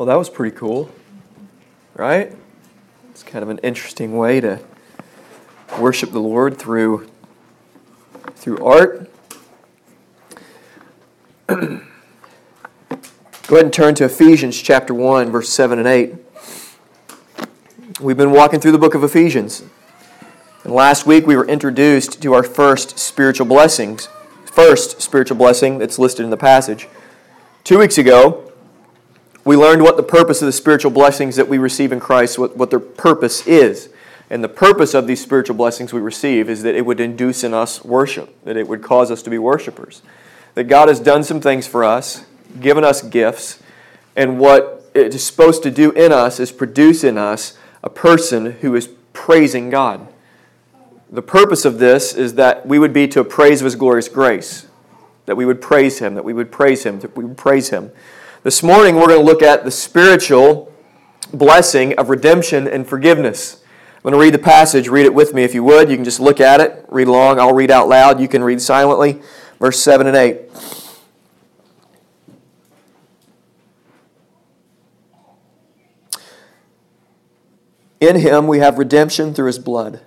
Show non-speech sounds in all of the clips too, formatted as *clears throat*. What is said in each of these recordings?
Well, that was pretty cool, right? It's kind of an interesting way to worship the Lord through through art. *clears throat* Go ahead and turn to Ephesians chapter 1 verse 7 and 8. We've been walking through the book of Ephesians. And last week we were introduced to our first spiritual blessings. First spiritual blessing that's listed in the passage. 2 weeks ago, we learned what the purpose of the spiritual blessings that we receive in Christ, what, what their purpose is. And the purpose of these spiritual blessings we receive is that it would induce in us worship, that it would cause us to be worshipers. That God has done some things for us, given us gifts, and what it is supposed to do in us is produce in us a person who is praising God. The purpose of this is that we would be to praise of His glorious grace, that we would praise Him, that we would praise Him, that we would praise Him. This morning, we're going to look at the spiritual blessing of redemption and forgiveness. I'm going to read the passage. Read it with me if you would. You can just look at it, read along. I'll read out loud. You can read silently. Verse 7 and 8. In him we have redemption through his blood,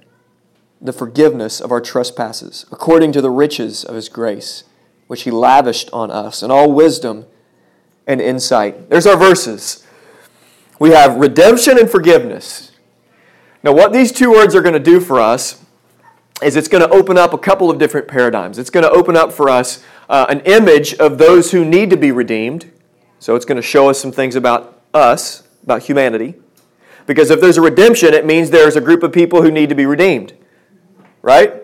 the forgiveness of our trespasses, according to the riches of his grace, which he lavished on us in all wisdom and insight. There's our verses. We have redemption and forgiveness. Now, what these two words are going to do for us is it's going to open up a couple of different paradigms. It's going to open up for us uh, an image of those who need to be redeemed. So it's going to show us some things about us, about humanity. Because if there's a redemption, it means there's a group of people who need to be redeemed. Right?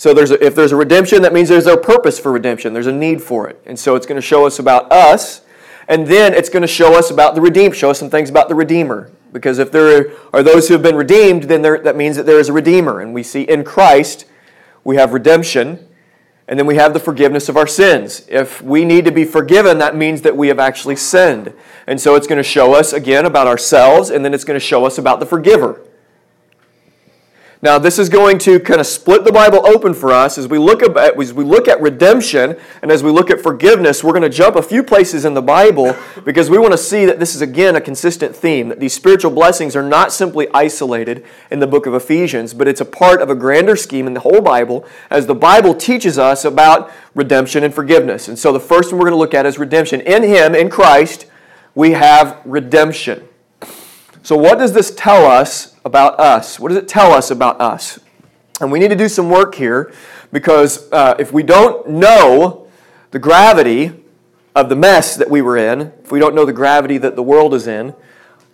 So there's a, if there's a redemption, that means there's a purpose for redemption. There's a need for it. And so it's going to show us about us, and then it's going to show us about the redeemed, show us some things about the Redeemer. Because if there are those who have been redeemed, then there, that means that there is a Redeemer. And we see in Christ, we have redemption, and then we have the forgiveness of our sins. If we need to be forgiven, that means that we have actually sinned. And so it's going to show us again about ourselves, and then it's going to show us about the forgiver. Now, this is going to kind of split the Bible open for us as we look at as we look at redemption and as we look at forgiveness. We're going to jump a few places in the Bible because we want to see that this is again a consistent theme. That these spiritual blessings are not simply isolated in the book of Ephesians, but it's a part of a grander scheme in the whole Bible as the Bible teaches us about redemption and forgiveness. And so, the first one we're going to look at is redemption. In Him, in Christ, we have redemption. So, what does this tell us about us? What does it tell us about us? And we need to do some work here because uh, if we don't know the gravity of the mess that we were in, if we don't know the gravity that the world is in,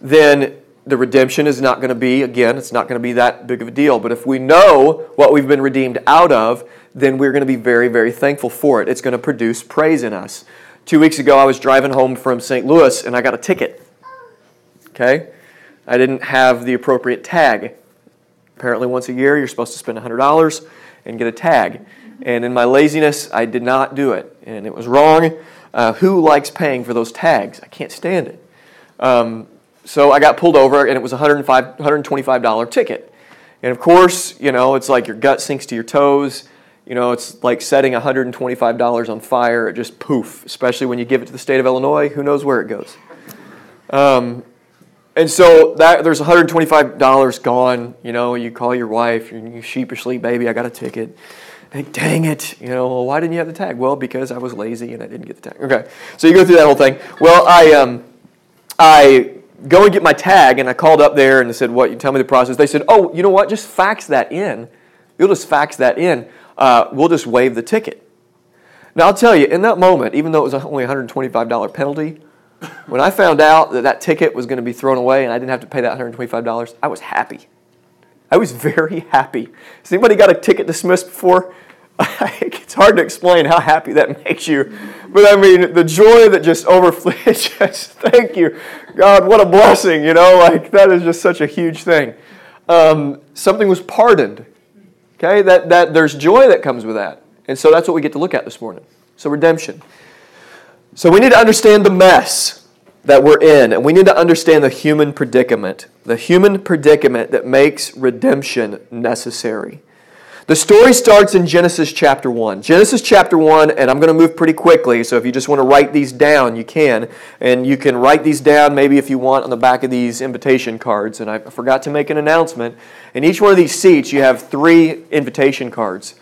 then the redemption is not going to be, again, it's not going to be that big of a deal. But if we know what we've been redeemed out of, then we're going to be very, very thankful for it. It's going to produce praise in us. Two weeks ago, I was driving home from St. Louis and I got a ticket. Okay? I didn't have the appropriate tag. Apparently, once a year, you're supposed to spend $100 and get a tag. And in my laziness, I did not do it. And it was wrong. Uh, who likes paying for those tags? I can't stand it. Um, so I got pulled over, and it was a $105, $125 ticket. And of course, you know, it's like your gut sinks to your toes. You know, it's like setting $125 on fire. It just poof, especially when you give it to the state of Illinois. Who knows where it goes? Um, and so that there's $125 gone. You know, you call your wife, you sheepishly, baby, I got a ticket. Like, dang it, you know, why didn't you have the tag? Well, because I was lazy and I didn't get the tag. Okay, so you go through that whole thing. Well, I um, I go and get my tag, and I called up there and they said, "What? You tell me the process." They said, "Oh, you know what? Just fax that in. You'll just fax that in. Uh, we'll just waive the ticket." Now I'll tell you, in that moment, even though it was only a $125 penalty, when I found out that that ticket was going to be thrown away and I didn't have to pay that $125, I was happy. I was *laughs* very happy. Has anybody got a ticket dismissed before? *laughs* it's hard to explain how happy that makes you. But I mean, the joy that just overflows, *laughs* just thank you. God, what a blessing, you know? Like, that is just such a huge thing. Um, something was pardoned. Okay? That, that there's joy that comes with that. And so that's what we get to look at this morning. So, redemption. So we need to understand the mess that we're in, and we need to understand the human predicament, the human predicament that makes redemption necessary. The story starts in Genesis chapter 1. Genesis chapter 1, and I'm going to move pretty quickly, so if you just want to write these down, you can. And you can write these down maybe if you want on the back of these invitation cards. And I forgot to make an announcement. In each one of these seats, you have three invitation cards.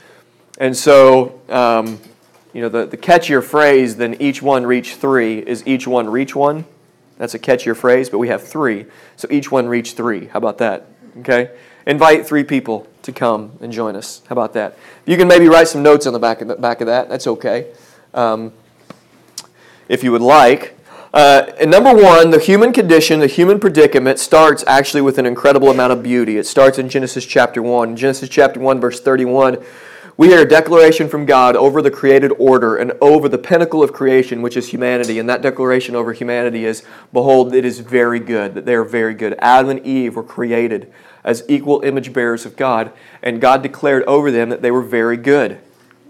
And so, um, you know, the, the catchier phrase than each one reach three is each one reach one. That's a catchier phrase, but we have three. So each one reach three. How about that? Okay? Invite three people to come and join us. How about that? You can maybe write some notes on the back of, the, back of that. That's okay. Um, if you would like. Uh, and number one, the human condition, the human predicament starts actually with an incredible amount of beauty. It starts in Genesis chapter 1. Genesis chapter 1, verse 31. We hear a declaration from God over the created order and over the pinnacle of creation, which is humanity. And that declaration over humanity is Behold, it is very good, that they are very good. Adam and Eve were created as equal image bearers of God, and God declared over them that they were very good.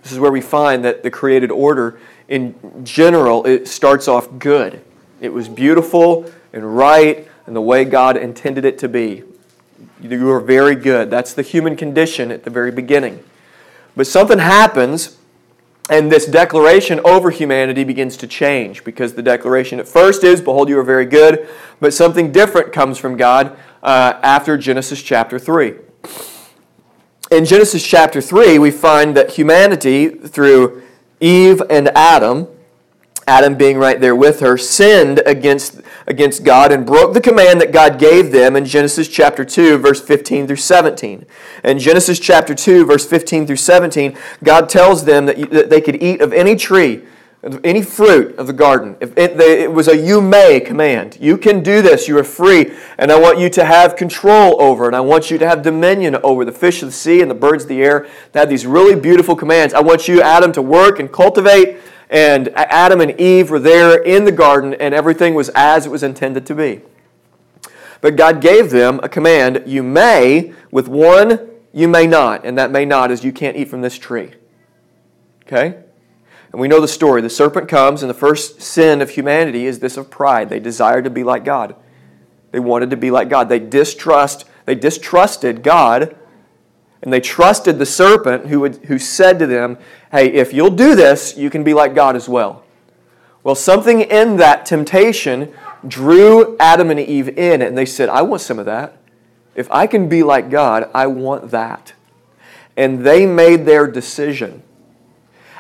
This is where we find that the created order, in general, it starts off good. It was beautiful and right and the way God intended it to be. You are very good. That's the human condition at the very beginning. But something happens, and this declaration over humanity begins to change because the declaration at first is, Behold, you are very good, but something different comes from God uh, after Genesis chapter 3. In Genesis chapter 3, we find that humanity, through Eve and Adam, Adam being right there with her, sinned against, against God and broke the command that God gave them in Genesis chapter 2, verse 15 through 17. In Genesis chapter 2, verse 15 through 17, God tells them that, you, that they could eat of any tree any fruit of the garden. If it, it, was a you may command. You can do this. You are free. And I want you to have control over it. I want you to have dominion over the fish of the sea and the birds of the air. To have these really beautiful commands. I want you, Adam, to work and cultivate. And Adam and Eve were there in the garden, and everything was as it was intended to be. But God gave them a command you may, with one, you may not. And that may not is you can't eat from this tree. Okay? And we know the story. The serpent comes, and the first sin of humanity is this of pride. They desire to be like God. They wanted to be like God. They distrust, they distrusted God, and they trusted the serpent who, would, who said to them, Hey, if you'll do this, you can be like God as well. Well, something in that temptation drew Adam and Eve in, and they said, I want some of that. If I can be like God, I want that. And they made their decision.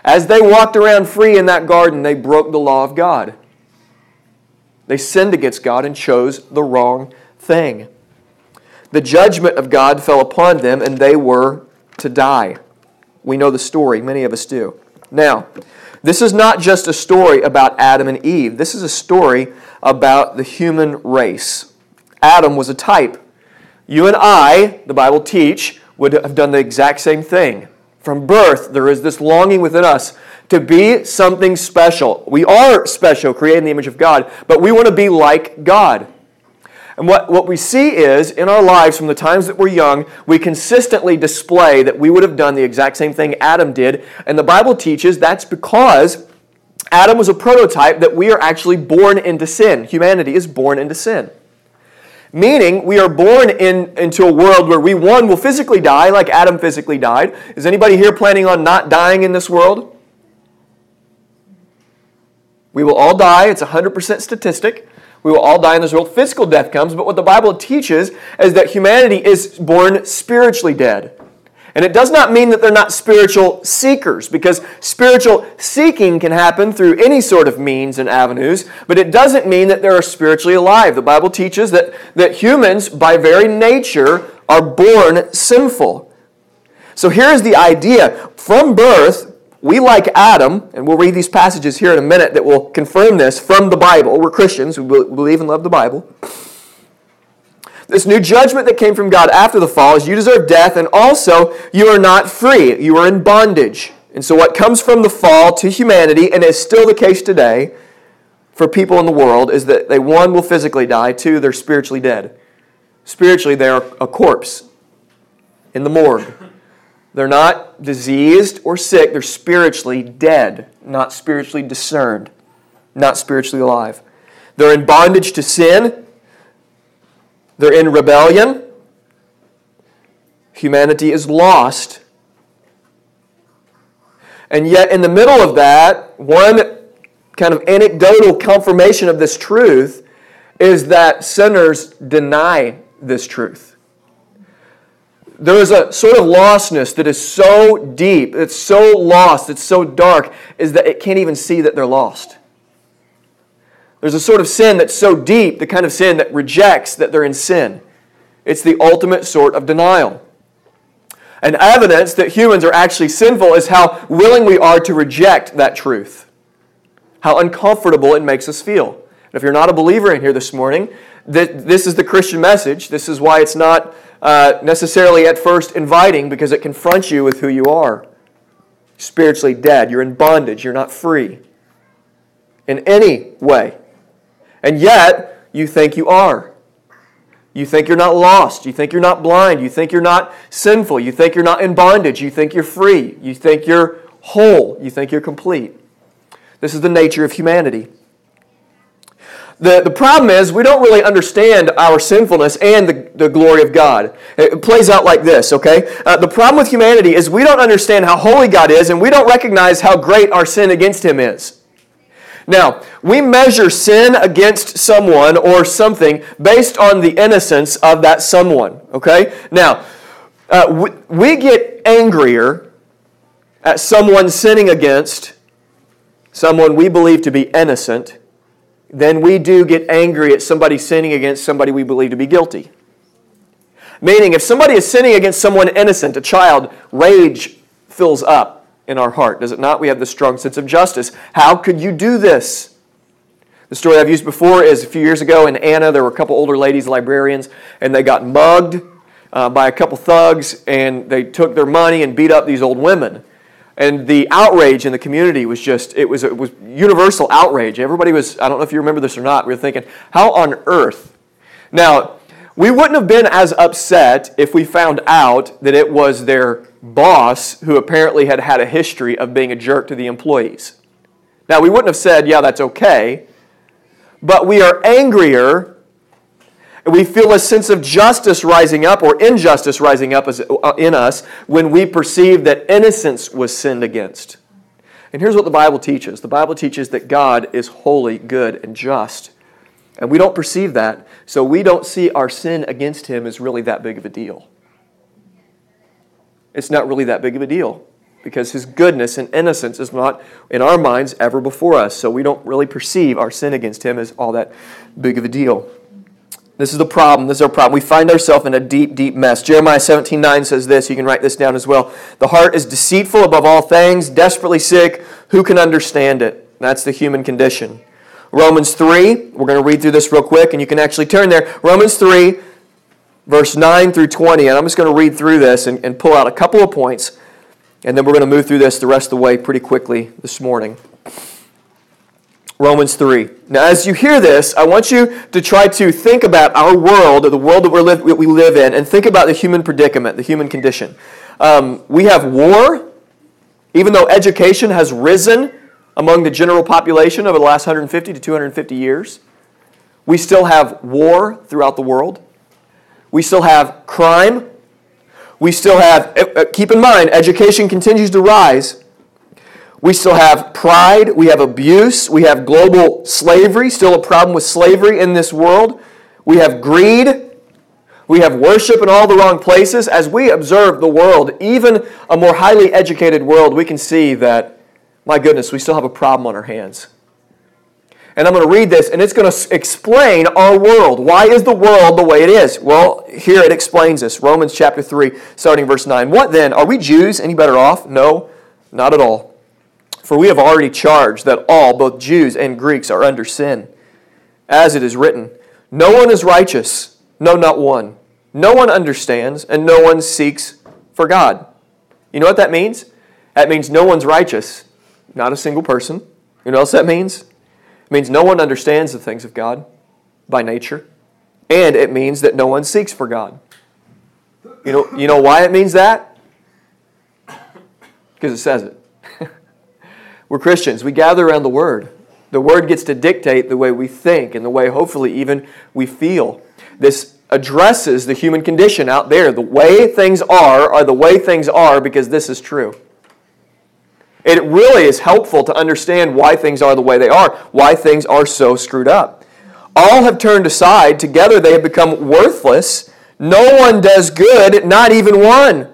As they walked around free in that garden, they broke the law of God. They sinned against God and chose the wrong thing. The judgment of God fell upon them, and they were to die. We know the story, many of us do. Now, this is not just a story about Adam and Eve, this is a story about the human race. Adam was a type. You and I, the Bible teach, would have done the exact same thing. From birth, there is this longing within us to be something special. We are special, created in the image of God, but we want to be like God. And what, what we see is in our lives from the times that we're young, we consistently display that we would have done the exact same thing Adam did. And the Bible teaches that's because Adam was a prototype that we are actually born into sin. Humanity is born into sin. Meaning, we are born in, into a world where we, one, will physically die, like Adam physically died. Is anybody here planning on not dying in this world? We will all die. It's a 100% statistic. We will all die in this world. Physical death comes, but what the Bible teaches is that humanity is born spiritually dead. And it does not mean that they're not spiritual seekers, because spiritual seeking can happen through any sort of means and avenues, but it doesn't mean that they're spiritually alive. The Bible teaches that, that humans, by very nature, are born sinful. So here's the idea from birth, we, like Adam, and we'll read these passages here in a minute that will confirm this from the Bible. We're Christians, we believe and love the Bible. This new judgment that came from God after the fall is you deserve death, and also you are not free. You are in bondage. And so, what comes from the fall to humanity, and is still the case today for people in the world, is that they, one, will physically die, two, they're spiritually dead. Spiritually, they are a corpse in the morgue. They're not diseased or sick, they're spiritually dead, not spiritually discerned, not spiritually alive. They're in bondage to sin, they're in rebellion. Humanity is lost And yet, in the middle of that, one kind of anecdotal confirmation of this truth is that sinners deny this truth. There is a sort of lostness that is so deep, it's so lost, it's so dark, is that it can't even see that they're lost. There's a sort of sin that's so deep, the kind of sin that rejects that they're in sin. It's the ultimate sort of denial. And evidence that humans are actually sinful is how willing we are to reject that truth, how uncomfortable it makes us feel. if you're not a believer in here this morning, this is the Christian message. This is why it's not uh, necessarily at first inviting because it confronts you with who you are. Spiritually dead. You're in bondage. You're not free in any way. And yet, you think you are. You think you're not lost. You think you're not blind. You think you're not sinful. You think you're not in bondage. You think you're free. You think you're whole. You think you're complete. This is the nature of humanity. The, the problem is, we don't really understand our sinfulness and the, the glory of God. It plays out like this, okay? Uh, the problem with humanity is we don't understand how holy God is, and we don't recognize how great our sin against Him is. Now, we measure sin against someone or something based on the innocence of that someone, okay? Now, uh, we, we get angrier at someone sinning against someone we believe to be innocent than we do get angry at somebody sinning against somebody we believe to be guilty. Meaning, if somebody is sinning against someone innocent, a child, rage fills up in our heart, does it not? We have the strong sense of justice. How could you do this? The story I've used before is a few years ago in Anna, there were a couple older ladies, librarians, and they got mugged uh, by a couple thugs, and they took their money and beat up these old women. And the outrage in the community was just, it was, it was universal outrage. Everybody was, I don't know if you remember this or not, we were thinking, how on earth? Now, we wouldn't have been as upset if we found out that it was their boss who apparently had had a history of being a jerk to the employees. Now, we wouldn't have said, yeah, that's okay, but we are angrier we feel a sense of justice rising up or injustice rising up uh, in us when we perceive that innocence was sinned against. And here's what the Bible teaches the Bible teaches that God is holy, good, and just. And we don't perceive that, so we don't see our sin against Him as really that big of a deal. It's not really that big of a deal because His goodness and innocence is not, in our minds, ever before us. So we don't really perceive our sin against Him as all that big of a deal. This is the problem. This is our problem. We find ourselves in a deep, deep mess. Jeremiah 17 9 says this. You can write this down as well. The heart is deceitful above all things, desperately sick. Who can understand it? That's the human condition. Romans 3, we're going to read through this real quick, and you can actually turn there. Romans 3, verse 9 through 20. And I'm just going to read through this and, and pull out a couple of points, and then we're going to move through this the rest of the way pretty quickly this morning. Romans 3. Now, as you hear this, I want you to try to think about our world, the world that, we live, we live in, and think about the human predicament, the human condition. Um, we have war, even though education has risen among the general population over the last 150 to 250 years. We still have war throughout the world. We still have crime. We still have, uh, uh, keep in mind, education continues to rise. We still have pride, we have abuse, we have global slavery, still a problem with slavery in this world. We have greed, we have worship in all the wrong places. As we observe the world, even a more highly educated world, we can see that, my goodness, we still have a problem on our hands. And I'm going to read this, and it's going to explain our world. Why is the world the way it is? Well, here it explains this. Romans chapter 3, starting verse 9. What then? Are we Jews any better off? No, not at all. For we have already charged that all, both Jews and Greeks, are under sin. As it is written, No one is righteous, no, not one. No one understands, and no one seeks for God. You know what that means? That means no one's righteous, not a single person. You know what else that means? It means no one understands the things of God by nature, and it means that no one seeks for God. You know, you know why it means that? Because it says it. We're Christians. We gather around the Word. The Word gets to dictate the way we think and the way, hopefully, even we feel. This addresses the human condition out there. The way things are are the way things are because this is true. It really is helpful to understand why things are the way they are, why things are so screwed up. All have turned aside. Together they have become worthless. No one does good, not even one.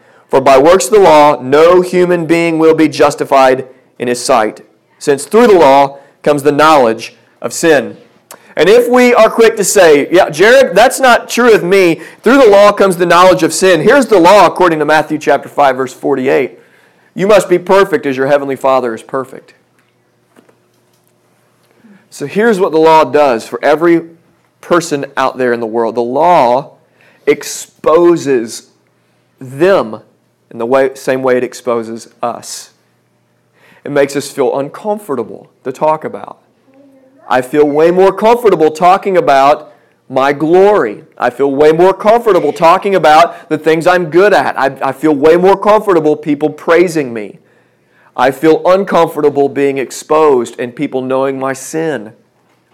For by works of the law, no human being will be justified in his sight, since through the law comes the knowledge of sin. And if we are quick to say, yeah, Jared, that's not true of me, through the law comes the knowledge of sin. Here's the law according to Matthew chapter 5 verse 48. You must be perfect as your heavenly Father is perfect. So here's what the law does for every person out there in the world. The law exposes them in the way, same way it exposes us. It makes us feel uncomfortable to talk about. I feel way more comfortable talking about my glory. I feel way more comfortable talking about the things I'm good at. I, I feel way more comfortable people praising me. I feel uncomfortable being exposed and people knowing my sin.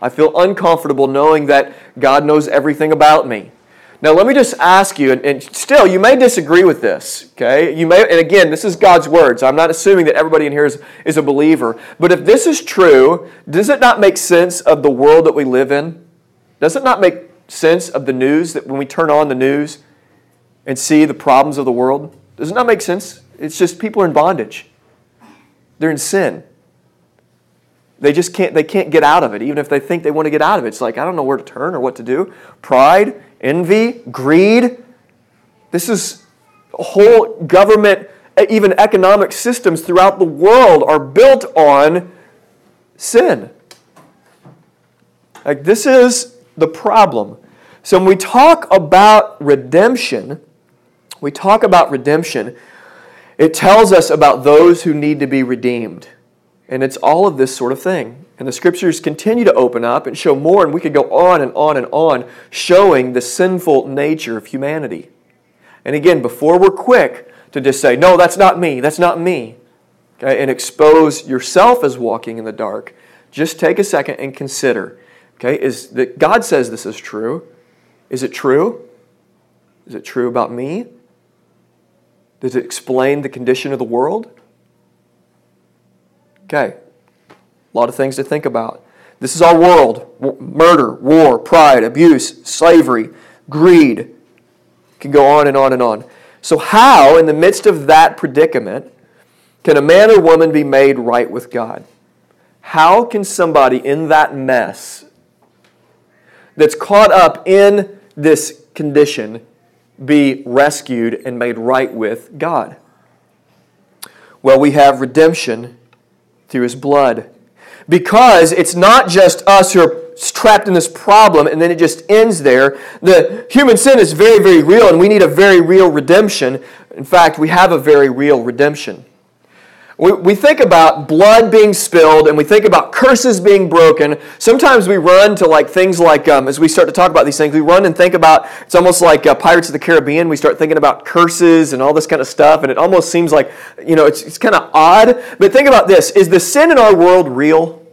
I feel uncomfortable knowing that God knows everything about me. Now, let me just ask you, and, and, still, you may disagree with this, okay? You may, and again, this is God's word, so I'm not assuming that everybody in here is, is a believer. But if this is true, does it not make sense of the world that we live in? Does it not make sense of the news that when we turn on the news and see the problems of the world? Does it not make sense? It's just people are in bondage. They're in sin. They just can't they can't get out of it, even if they think they want to get out of it. It's like I don't know where to turn or what to do. Pride, envy, greed. This is whole government, even economic systems throughout the world are built on sin. Like this is the problem. So when we talk about redemption, we talk about redemption, it tells us about those who need to be redeemed. And it's all of this sort of thing. And the scriptures continue to open up and show more, and we could go on and on and on, showing the sinful nature of humanity. And again, before we're quick to just say, no, that's not me, that's not me, okay, and expose yourself as walking in the dark, just take a second and consider, okay, is that God says this is true. Is it true? Is it true about me? Does it explain the condition of the world? Okay, lot of things to think about. This is our world murder, war, pride, abuse, slavery, greed. Can go on and on and on. So, how, in the midst of that predicament, can a man or woman be made right with God? How can somebody in that mess that's caught up in this condition be rescued and made right with God? Well, we have redemption through his blood because it's not just us who are trapped in this problem and then it just ends there. The human sin is very, very real and we need a very real redemption. In fact, we have a very real redemption. We, we think about blood being spilled and we think about curses being broken. Sometimes we run to like things like, um, as we start to talk about these things, we run and think about, it's almost like uh, Pirates of the Caribbean. We start thinking about curses and all this kind of stuff, and it almost seems like, you know, it's, it's kind of odd. But think about this is the sin in our world real?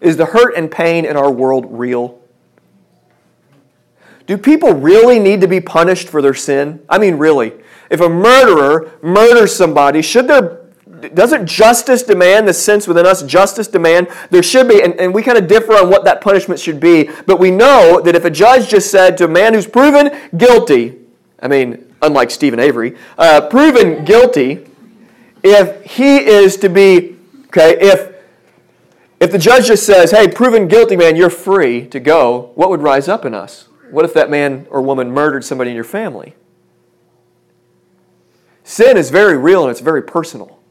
Is the hurt and pain in our world real? Do people really need to be punished for their sin? I mean, really. If a murderer murders somebody, should there doesn't justice demand the sense within us? Justice demand? There should be and, and we kind of differ on what that punishment should be but we know that if a judge just said to a man who's proven guilty i mean unlike Steven Avery uh, proven guilty if he is to be okay if if the judge just says hey proven guilty man you're free to go what would rise up in us? What if that man or woman murdered somebody in your family? Sin is very real and it's very personal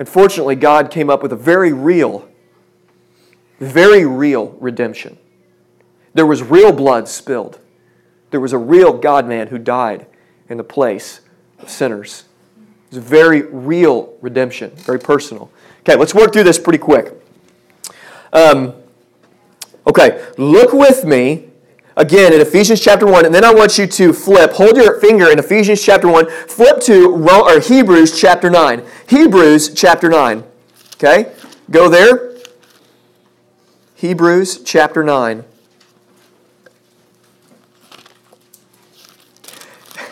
Unfortunately, God came up with a very real, very real redemption. There was real blood spilled. There was a real God man who died in the place of sinners. It's a very real redemption, very personal. Okay, let's work through this pretty quick. Um, okay, look with me again in Ephesians chapter 1, and then I want you to flip, hold your finger in Ephesians chapter 1, flip to or Hebrews chapter 9. Hebrews chapter 9. Okay, go there. Hebrews chapter 9.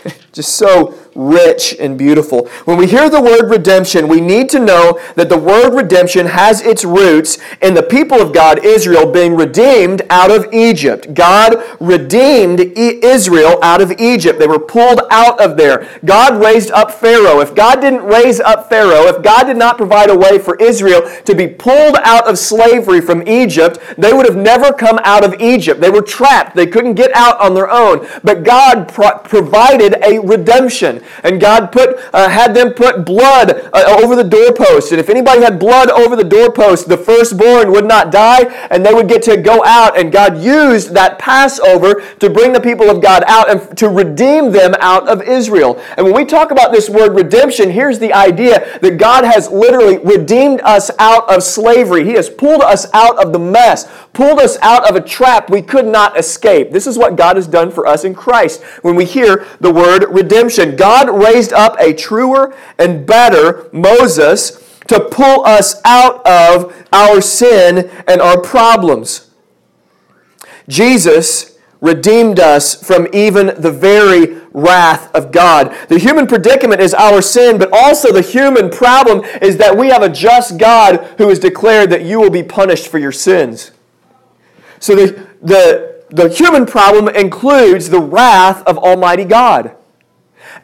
*laughs* Just so rich and beautiful. When we hear the word redemption, we need to know that the word redemption has its roots in the people of God, Israel, being redeemed out of Egypt. God redeemed Israel out of Egypt. They were pulled out of there. God raised up Pharaoh. If God didn't raise up Pharaoh, if God did not provide a way for Israel to be pulled out of slavery from Egypt, they would have never come out of Egypt. They were trapped. They couldn't get out on their own. But God pro- provided a redemption and God put uh, had them put blood uh, over the doorpost. And if anybody had blood over the doorpost, the firstborn would not die, and they would get to go out. And God used that Passover to bring the people of God out and to redeem them out of Israel. And when we talk about this word redemption, here's the idea that God has literally redeemed us out of slavery. He has pulled us out of the mess, pulled us out of a trap we could not escape. This is what God has done for us in Christ when we hear the word redemption. God God raised up a truer and better Moses to pull us out of our sin and our problems. Jesus redeemed us from even the very wrath of God. The human predicament is our sin, but also the human problem is that we have a just God who has declared that you will be punished for your sins. So the, the, the human problem includes the wrath of Almighty God.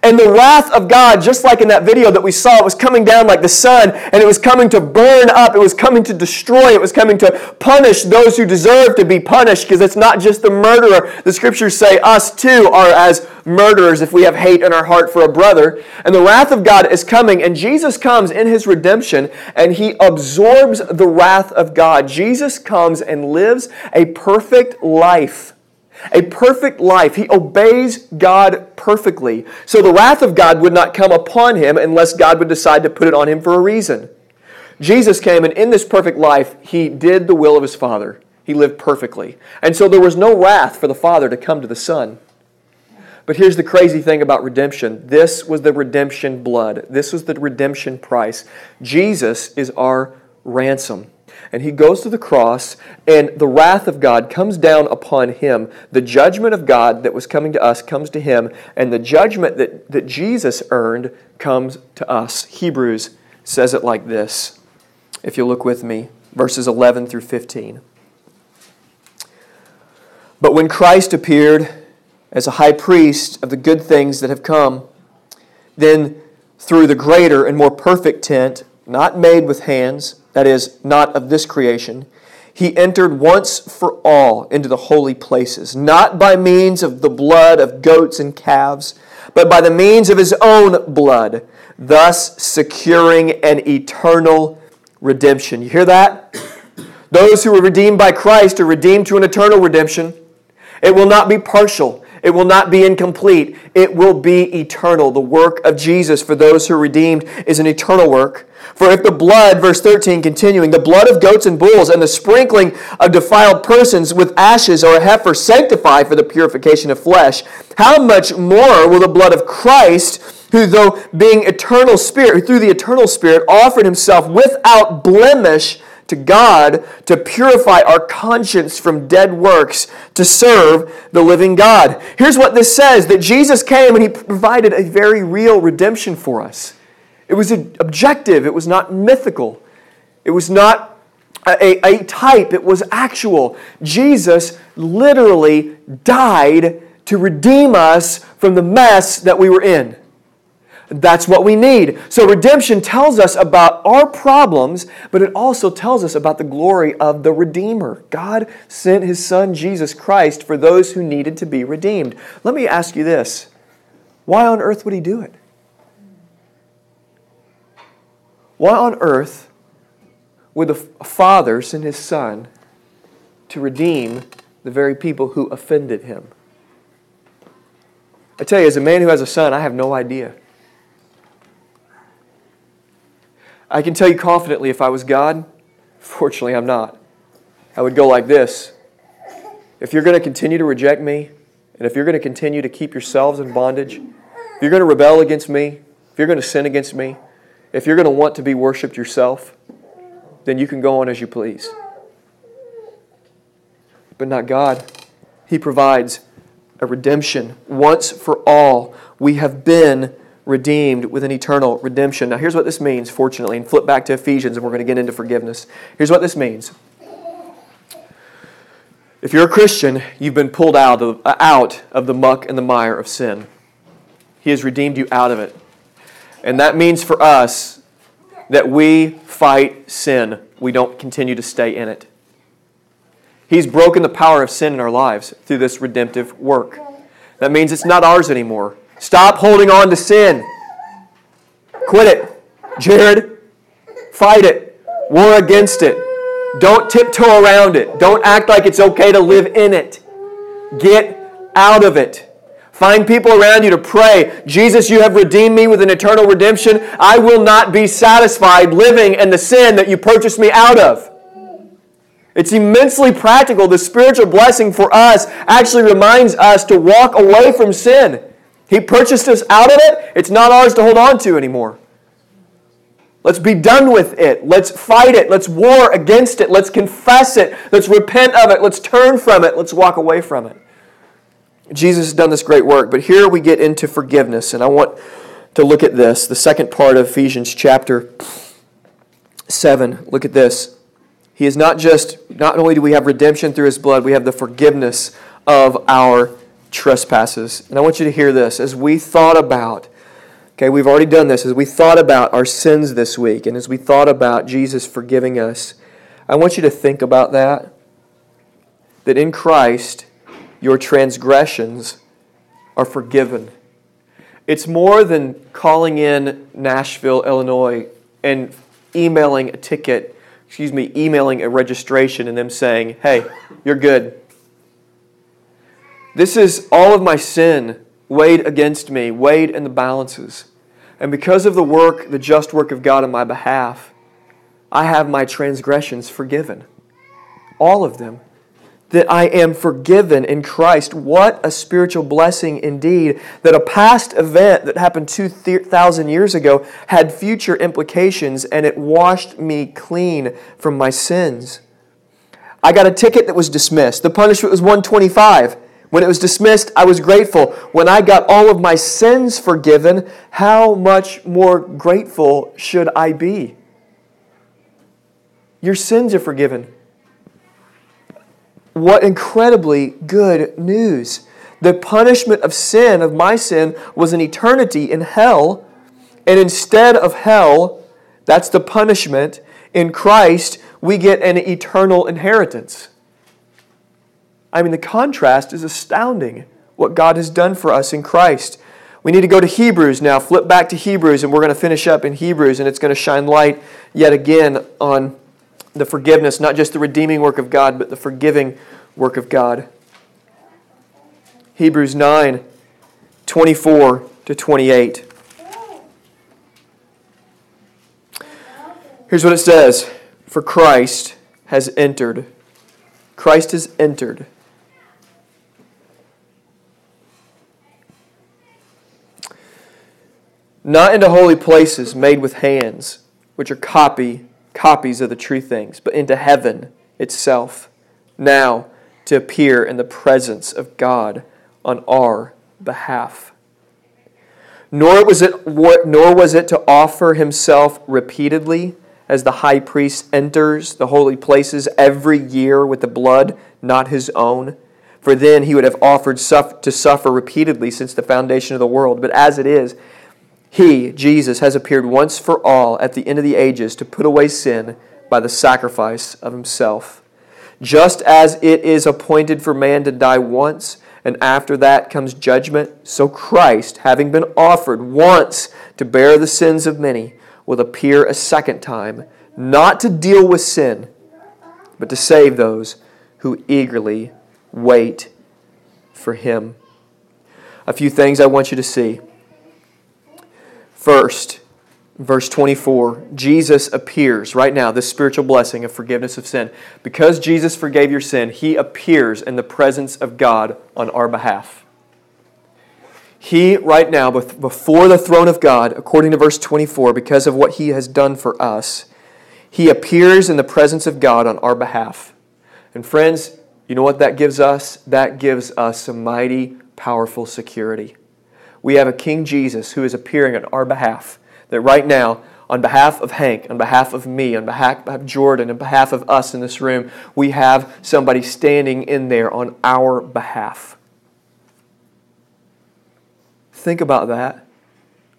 And the wrath of God, just like in that video that we saw, it was coming down like the sun, and it was coming to burn up, it was coming to destroy, it was coming to punish those who deserve to be punished, because it's not just the murderer. The scriptures say us too are as murderers if we have hate in our heart for a brother. And the wrath of God is coming, and Jesus comes in his redemption, and he absorbs the wrath of God. Jesus comes and lives a perfect life a perfect life. He obeys God perfectly. So the wrath of God would not come upon him unless God would decide to put it on him for a reason. Jesus came, and in this perfect life, he did the will of his Father. He lived perfectly. And so there was no wrath for the Father to come to the Son. But here's the crazy thing about redemption this was the redemption blood, this was the redemption price. Jesus is our ransom and he goes to the cross, and the wrath of God comes down upon him. The judgment of God that was coming to us comes to him, and the judgment that, that Jesus earned comes to us. Hebrews says it like this, if you look with me, verses 11 through 15. But when Christ appeared as a high priest of the good things that have come, then through the greater and more perfect tent, not made with hands, that is, not of this creation, he entered once for all into the holy places, not by means of the blood of goats and calves, but by the means of his own blood, thus securing an eternal redemption. You hear that? *clears throat* Those who are redeemed by Christ are redeemed to an eternal redemption. It will not be partial. It will not be incomplete. It will be eternal. The work of Jesus for those who are redeemed is an eternal work. For if the blood, verse 13, continuing, the blood of goats and bulls and the sprinkling of defiled persons with ashes or a heifer sanctify for the purification of flesh, how much more will the blood of Christ, who though being eternal spirit, who through the eternal spirit offered himself without blemish to God to purify our conscience from dead works to serve the living God. Here's what this says that Jesus came and he provided a very real redemption for us. It was objective, it was not mythical, it was not a, a, type, it was actual. Jesus literally died to redeem us from the mess that we were in. That's what we need. So, redemption tells us about our problems, but it also tells us about the glory of the Redeemer. God sent His Son, Jesus Christ, for those who needed to be redeemed. Let me ask you this why on earth would He do it? Why on earth would the Father send his Son to redeem the very people who offended him? I tell you, as a man who has a son, I have no idea. I can tell you confidently if I was God, fortunately I'm not. I would go like this If you're going to continue to reject me, and if you're going to continue to keep yourselves in bondage, if you're going to rebel against me, if you're going to sin against me, if you're going to want to be worshiped yourself, then you can go on as you please. But not God. He provides a redemption once for all. We have been redeemed with an eternal redemption. Now, here's what this means, fortunately, and flip back to Ephesians, and we're going to get into forgiveness. Here's what this means. If you're a Christian, you've been pulled out of, out of the muck and the mire of sin. He has redeemed you out of it. And that means for us that we fight sin. We don't continue to stay in it. He's broken the power of sin in our lives through this redemptive work. That means it's not ours anymore. Stop holding on to sin. Quit it. Jared, fight it. War against it. Don't tiptoe around it. Don't act like it's okay to live in it. Get out of it. Find people around you to pray. Jesus, you have redeemed me with an eternal redemption. I will not be satisfied living in the sin that you purchased me out of. It's immensely practical. The spiritual blessing for us actually reminds us to walk away from sin. He purchased us out of it. It's not ours to hold on to anymore. Let's be done with it. Let's fight it. Let's war against it. Let's confess it. Let's repent of it. Let's turn from it. Let's walk away from it. Jesus has done this great work, but here we get into forgiveness, and I want to look at this, the second part of Ephesians chapter 7. Look at this. He is not just, not only do we have redemption through his blood, we have the forgiveness of our trespasses. And I want you to hear this. As we thought about, okay, we've already done this, as we thought about our sins this week, and as we thought about Jesus forgiving us, I want you to think about that. That in Christ, your transgressions are forgiven. It's more than calling in Nashville, Illinois, and emailing a ticket excuse me, emailing a registration and them saying, hey, you're good. This is all of my sin weighed against me, weighed in the balances. And because of the work, the just work of God on my behalf, I have my transgressions forgiven. All of them that I am forgiven in Christ. What a spiritual blessing indeed that a past event that happened 2,000 years ago had future implications and it washed me clean from my sins. I got a ticket that was dismissed. The punishment was 125. When it was dismissed, I was grateful. When I got all of my sins forgiven, how much more grateful should I be? Your sins are forgiven. What incredibly good news. The punishment of sin, of my sin, was an eternity in hell. And instead of hell, that's the punishment, in Christ, we get an eternal inheritance. I mean, the contrast is astounding what God has done for us in Christ. We need to go to Hebrews now. Flip back to Hebrews, and we're going to finish up in Hebrews, and it's going to shine light yet again on the forgiveness, not just the redeeming work of God, but the forgiving work of God. Hebrews 9 24 to 28. Here's what it says For Christ has entered. Christ has entered. Not into holy places made with hands, which are copy copies of the true things, but into heaven itself, now to appear in the presence of God on our behalf. Nor was it, nor was it to offer himself repeatedly as the high priest enters the holy places every year with the blood not his own. For then he would have offered to suffer repeatedly since the foundation of the world. But as it is, he, Jesus, has appeared once for all at the end of the ages to put away sin by the sacrifice of himself. Just as it is appointed for man to die once, and after that comes judgment, so Christ, having been offered once to bear the sins of many, will appear a second time, not to deal with sin, but to save those who eagerly wait for him. A few things I want you to see. First, verse 24, Jesus appears right now, this spiritual blessing of forgiveness of sin. Because Jesus forgave your sin, he appears in the presence of God on our behalf. He, right now, before the throne of God, according to verse 24, because of what he has done for us, he appears in the presence of God on our behalf. And friends, you know what that gives us? That gives us a mighty, powerful security. We have a King Jesus who is appearing on our behalf that right now, on behalf of Hank, on behalf of me, on behalf of Jordan, on behalf of us in this room, we have somebody standing in there on our behalf. Think about that.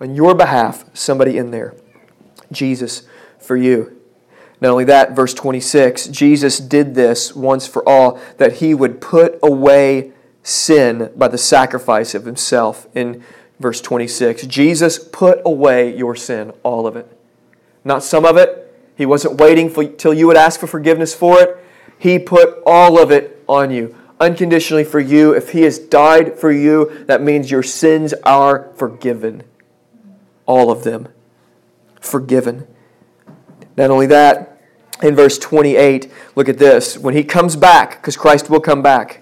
On your behalf, somebody in there. Jesus for you. Not only that, verse 26, Jesus did this once for all, that he would put away sin by the sacrifice of himself in verse 26. Jesus put away your sin, all of it. Not some of it. He wasn't waiting for, till you would ask for forgiveness for it. He put all of it on you, unconditionally for you. If He has died for you, that means your sins are forgiven. All of them. Forgiven. Not only that, in verse 28, look at this. When He comes back, because Christ will come back,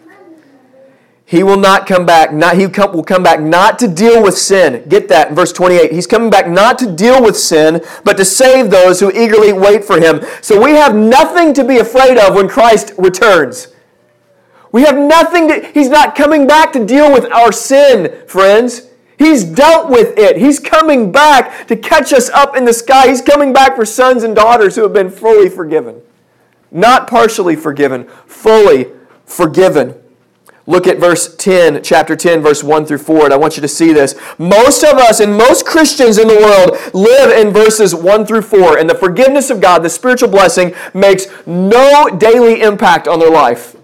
he will not come back. Not, he will come back not to deal with sin. Get that in verse 28. He's coming back not to deal with sin, but to save those who eagerly wait for him. So we have nothing to be afraid of when Christ returns. We have nothing to, he's not coming back to deal with our sin, friends. He's dealt with it. He's coming back to catch us up in the sky. He's coming back for sons and daughters who have been fully forgiven. Not partially forgiven, fully forgiven. Look at verse 10, chapter 10, verse 1 through 4, and I want you to see this. Most of us and most Christians in the world live in verses 1 through 4, and the forgiveness of God, the spiritual blessing, makes no daily impact on their life.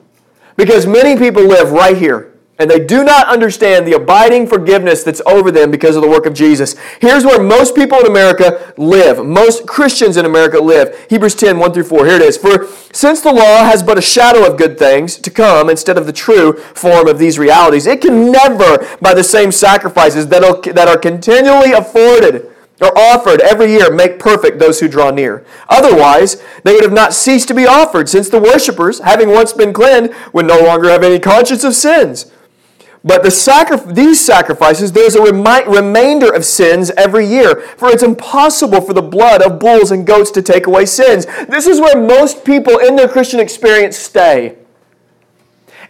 Because many people live right here and they do not understand the abiding forgiveness that's over them because of the work of Jesus. Here's where most people in America live. Most Christians in America live. Hebrews 10, 1 through 4. Here it is. For since the law has but a shadow of good things to come instead of the true form of these realities, it can never, by the same sacrifices that are, continually afforded, or offered every year make perfect those who draw near. Otherwise, they would have not ceased to be offered, since the worshippers, having once been cleansed, would no longer have any conscience of sins. But the sacri- these sacrifices, there's a remi- remainder of sins every year, for it's impossible for the blood of bulls and goats to take away sins. This is where most people in their Christian experience stay.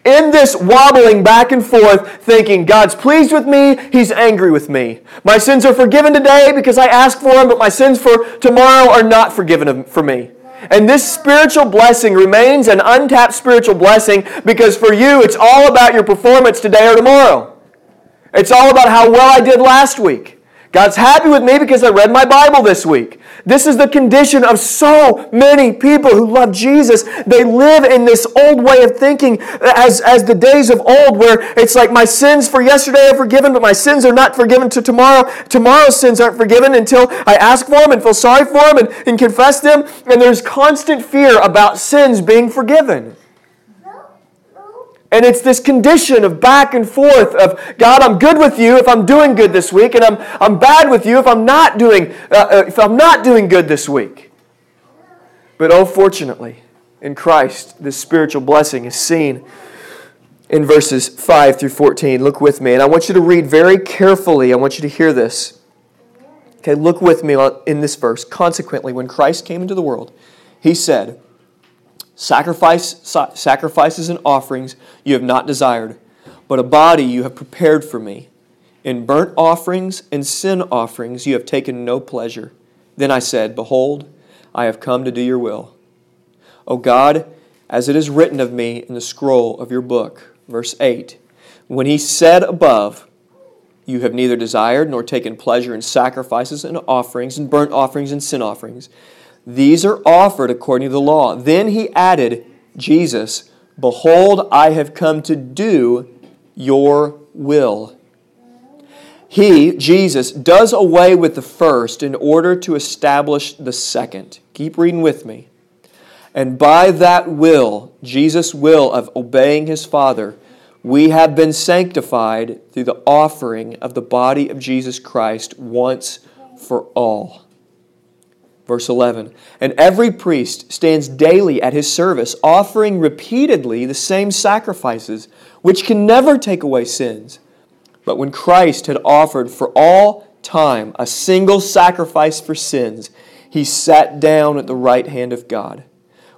In this wobbling back and forth, thinking, God's pleased with me, He's angry with me. My sins are forgiven today because I asked for them, but my sins for tomorrow are not forgiven for me. And this spiritual blessing remains an untapped spiritual blessing because for you, it's all about your performance today or tomorrow. It's all about how well I did last week. God's happy with me because I read my Bible this week. This is the condition of so many people who love Jesus. They live in this old way of thinking as, as the days of old, where it's like my sins for yesterday are forgiven, but my sins are not forgiven to tomorrow. Tomorrow's sins aren't forgiven until I ask for them and feel sorry for them and, and confess them. And there's constant fear about sins being forgiven. And it's this condition of back and forth of God, I'm good with you if I'm doing good this week, and I'm, I'm bad with you if I'm not doing uh, uh, if I'm not doing good this week. But oh, fortunately, in Christ, this spiritual blessing is seen in verses 5 through 14. Look with me, and I want you to read very carefully. I want you to hear this. Okay, look with me in this verse. Consequently, when Christ came into the world, he said, Sacrifice, sacrifices and offerings you have not desired, but a body you have prepared for me. In burnt offerings and sin offerings you have taken no pleasure. Then I said, Behold, I have come to do your will. O God, as it is written of me in the scroll of your book. Verse 8 When he said above, You have neither desired nor taken pleasure in sacrifices and offerings, and burnt offerings and sin offerings these are offered according to the law. Then he added, Jesus, Behold, I have come to do your will. He, Jesus, does away with the first in order to establish the second. Keep reading with me. And by that will, Jesus' will of obeying his Father, we have been sanctified through the offering of the body of Jesus Christ once for all. Verse 11 And every priest stands daily at his service, offering repeatedly the same sacrifices, which can never take away sins. But when Christ had offered for all time a single sacrifice for sins, he sat down at the right hand of God,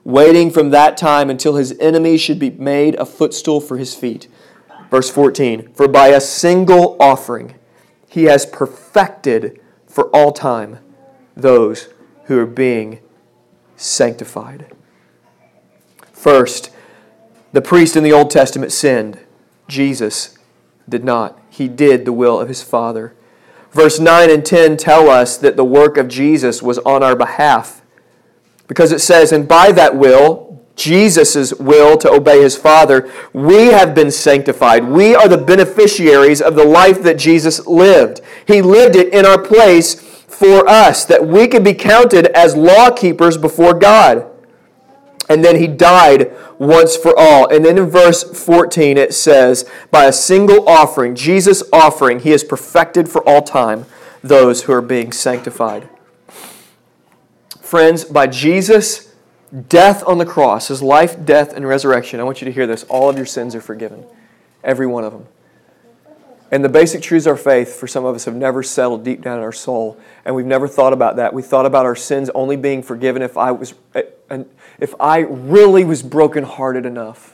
waiting from that time until his enemies should be made a footstool for his feet. Verse 14 For by a single offering he has perfected for all time those who are being sanctified. First, the priest in the Old Testament sinned. Jesus did not. He did the will of his Father. Verse 9 and 10 tell us that the work of Jesus was on our behalf. Because it says, And by that will, Jesus' will to obey his Father, we have been sanctified. We are the beneficiaries of the life that Jesus lived. He lived it in our place for us, that we could be counted as law keepers before God. And then he died once for all. And then in verse 14 it says, By a single offering, Jesus' offering, he has perfected for all time those who are being sanctified. Friends, by Jesus' death on the cross, his life, death, and resurrection, I want you to hear this all of your sins are forgiven. Every one of them. And the basic truths of our faith, for some of us, have never settled deep down in our soul, and we've never thought about that. We thought about our sins only being forgiven if I was, if I really was brokenhearted enough.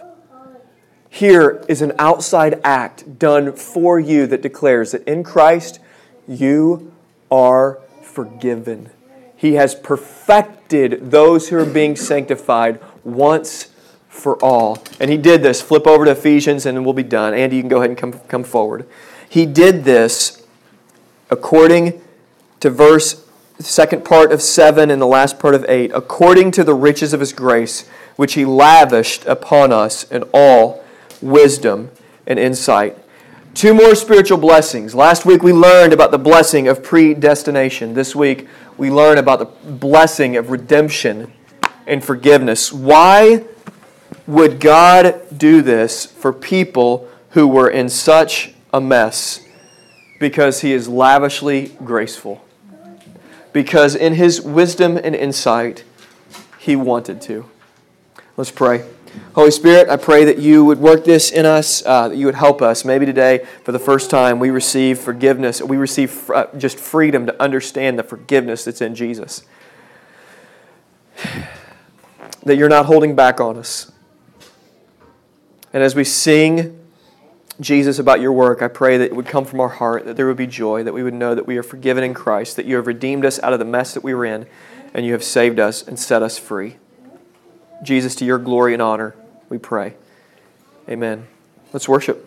Here is an outside act done for you that declares that in Christ you are forgiven. He has perfected those who are being sanctified once for all. And he did this. Flip over to Ephesians and we'll be done. Andy, you can go ahead and come, come forward. He did this according to verse second part of 7 and the last part of 8, according to the riches of his grace, which he lavished upon us in all wisdom and insight. Two more spiritual blessings. Last week we learned about the blessing of predestination. This week we learn about the blessing of redemption and forgiveness. Why would God do this for people who were in such a mess? Because He is lavishly graceful. Because in His wisdom and insight, He wanted to. Let's pray. Holy Spirit, I pray that you would work this in us, uh, that you would help us. Maybe today, for the first time, we receive forgiveness. We receive uh, just freedom to understand the forgiveness that's in Jesus. *sighs* That you're not holding back on us. And as we sing Jesus about your work, I pray that it would come from our heart, that there would be joy, that we would know that we are forgiven in Christ, that you have redeemed us out of the mess that we were in, and you have saved us and set us free. Jesus, to your glory and honor, we pray. Amen. Let's worship.